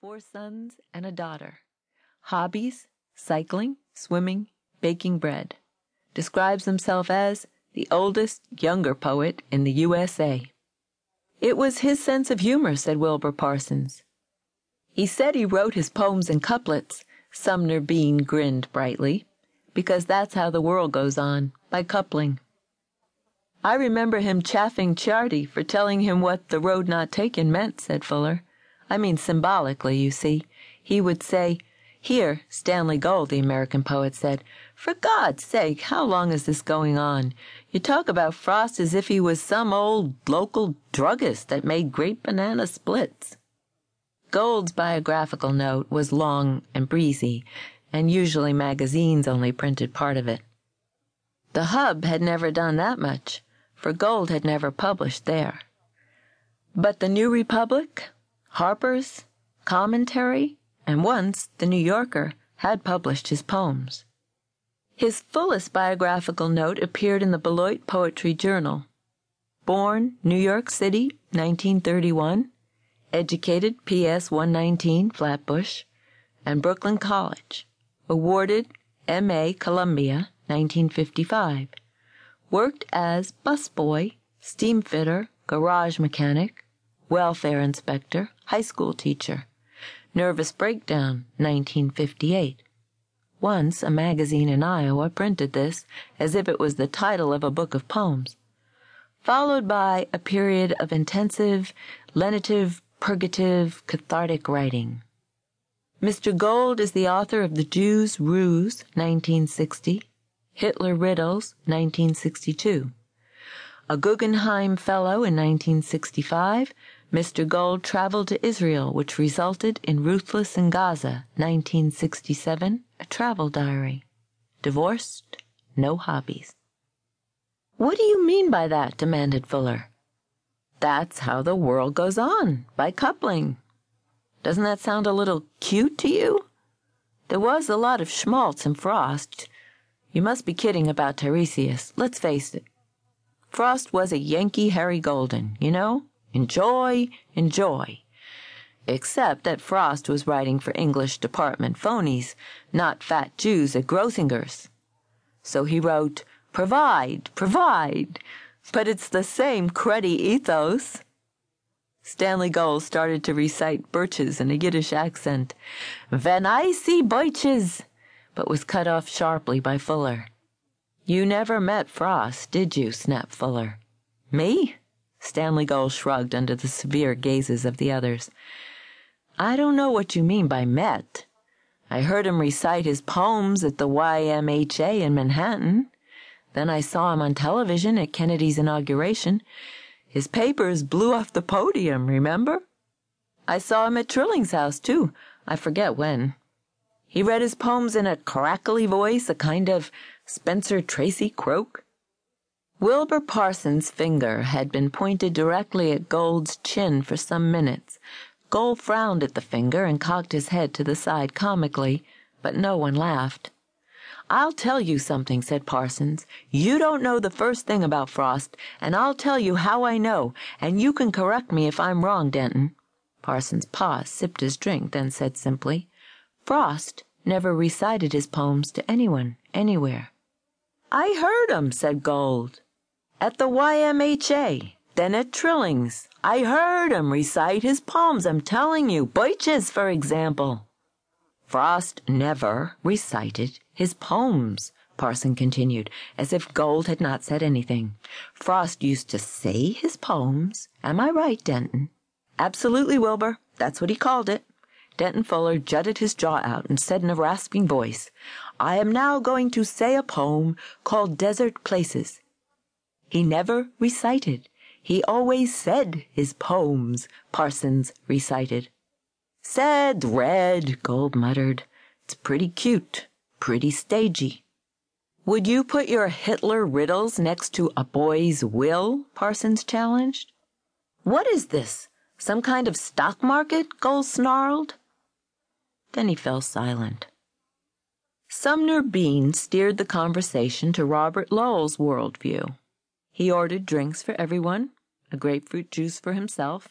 four sons, and a daughter. Hobbies cycling, swimming, baking bread. Describes himself as the oldest younger poet in the USA. It was his sense of humor, said Wilbur Parsons. He said he wrote his poems in couplets. Sumner Bean grinned brightly. Because that's how the world goes on, by coupling. I remember him chaffing Ciardi for telling him what the road not taken meant, said Fuller. I mean symbolically, you see. He would say, Here, Stanley Gold, the American poet, said, For God's sake, how long is this going on? You talk about Frost as if he was some old local druggist that made great banana splits. Gold's biographical note was long and breezy, and usually magazines only printed part of it. The Hub had never done that much, for Gold had never published there. But the New Republic, Harper's, Commentary, and once the New Yorker had published his poems. His fullest biographical note appeared in the Beloit Poetry Journal. Born New York City, 1931. Educated PS 119, Flatbush, and Brooklyn College. Awarded M.A. Columbia, 1955. Worked as busboy, steamfitter, garage mechanic, welfare inspector, high school teacher. Nervous breakdown, 1958. Once a magazine in Iowa printed this as if it was the title of a book of poems, followed by a period of intensive, lenitive, purgative, cathartic writing. Mr. Gold is the author of The Jew's Ruse, 1960, Hitler Riddles, 1962. A Guggenheim Fellow in 1965, Mr. Gold traveled to Israel, which resulted in Ruthless in Gaza, 1967, a travel diary. Divorced, no hobbies. What do you mean by that? demanded Fuller. That's how the world goes on, by coupling. Doesn't that sound a little cute to you? There was a lot of schmaltz in Frost. You must be kidding about Tiresias. Let's face it. Frost was a Yankee Harry Golden, you know? Enjoy, enjoy. Except that Frost was writing for English department phonies, not fat Jews at Grossinger's. So he wrote, Provide, provide. But it's the same cruddy ethos. Stanley Gold started to recite Birches in a Yiddish accent. When I see Birches, but was cut off sharply by Fuller. You never met Frost, did you? snapped Fuller. Me? Stanley Gold shrugged under the severe gazes of the others. I don't know what you mean by met. I heard him recite his poems at the YMHA in Manhattan. Then I saw him on television at Kennedy's inauguration. His papers blew off the podium, remember? I saw him at Trilling's house, too. I forget when. He read his poems in a crackly voice, a kind of Spencer Tracy croak. Wilbur Parsons' finger had been pointed directly at Gold's chin for some minutes. Gold frowned at the finger and cocked his head to the side comically, but no one laughed. I'll tell you something, said Parsons. You don't know the first thing about Frost, and I'll tell you how I know, and you can correct me if I'm wrong, Denton. Parsons paused, sipped his drink, then said simply, Frost never recited his poems to anyone, anywhere. I heard him, said Gold at the YMHA, then at Trilling's. I heard him recite his poems, I'm telling you, Birches, for example. Frost never recited his poems, Parson continued, as if Gold had not said anything. Frost used to say his poems. Am I right, Denton? Absolutely, Wilbur. That's what he called it. Denton Fuller jutted his jaw out and said in a rasping voice, I am now going to say a poem called Desert Places. He never recited. He always said his poems, Parsons recited. Said, read, Gold muttered. It's pretty cute, pretty stagey. Would you put your Hitler riddles next to a boy's will? Parsons challenged. What is this? Some kind of stock market? Gold snarled. Then he fell silent. Sumner Bean steered the conversation to Robert Lowell's worldview. He ordered drinks for everyone, a grapefruit juice for himself,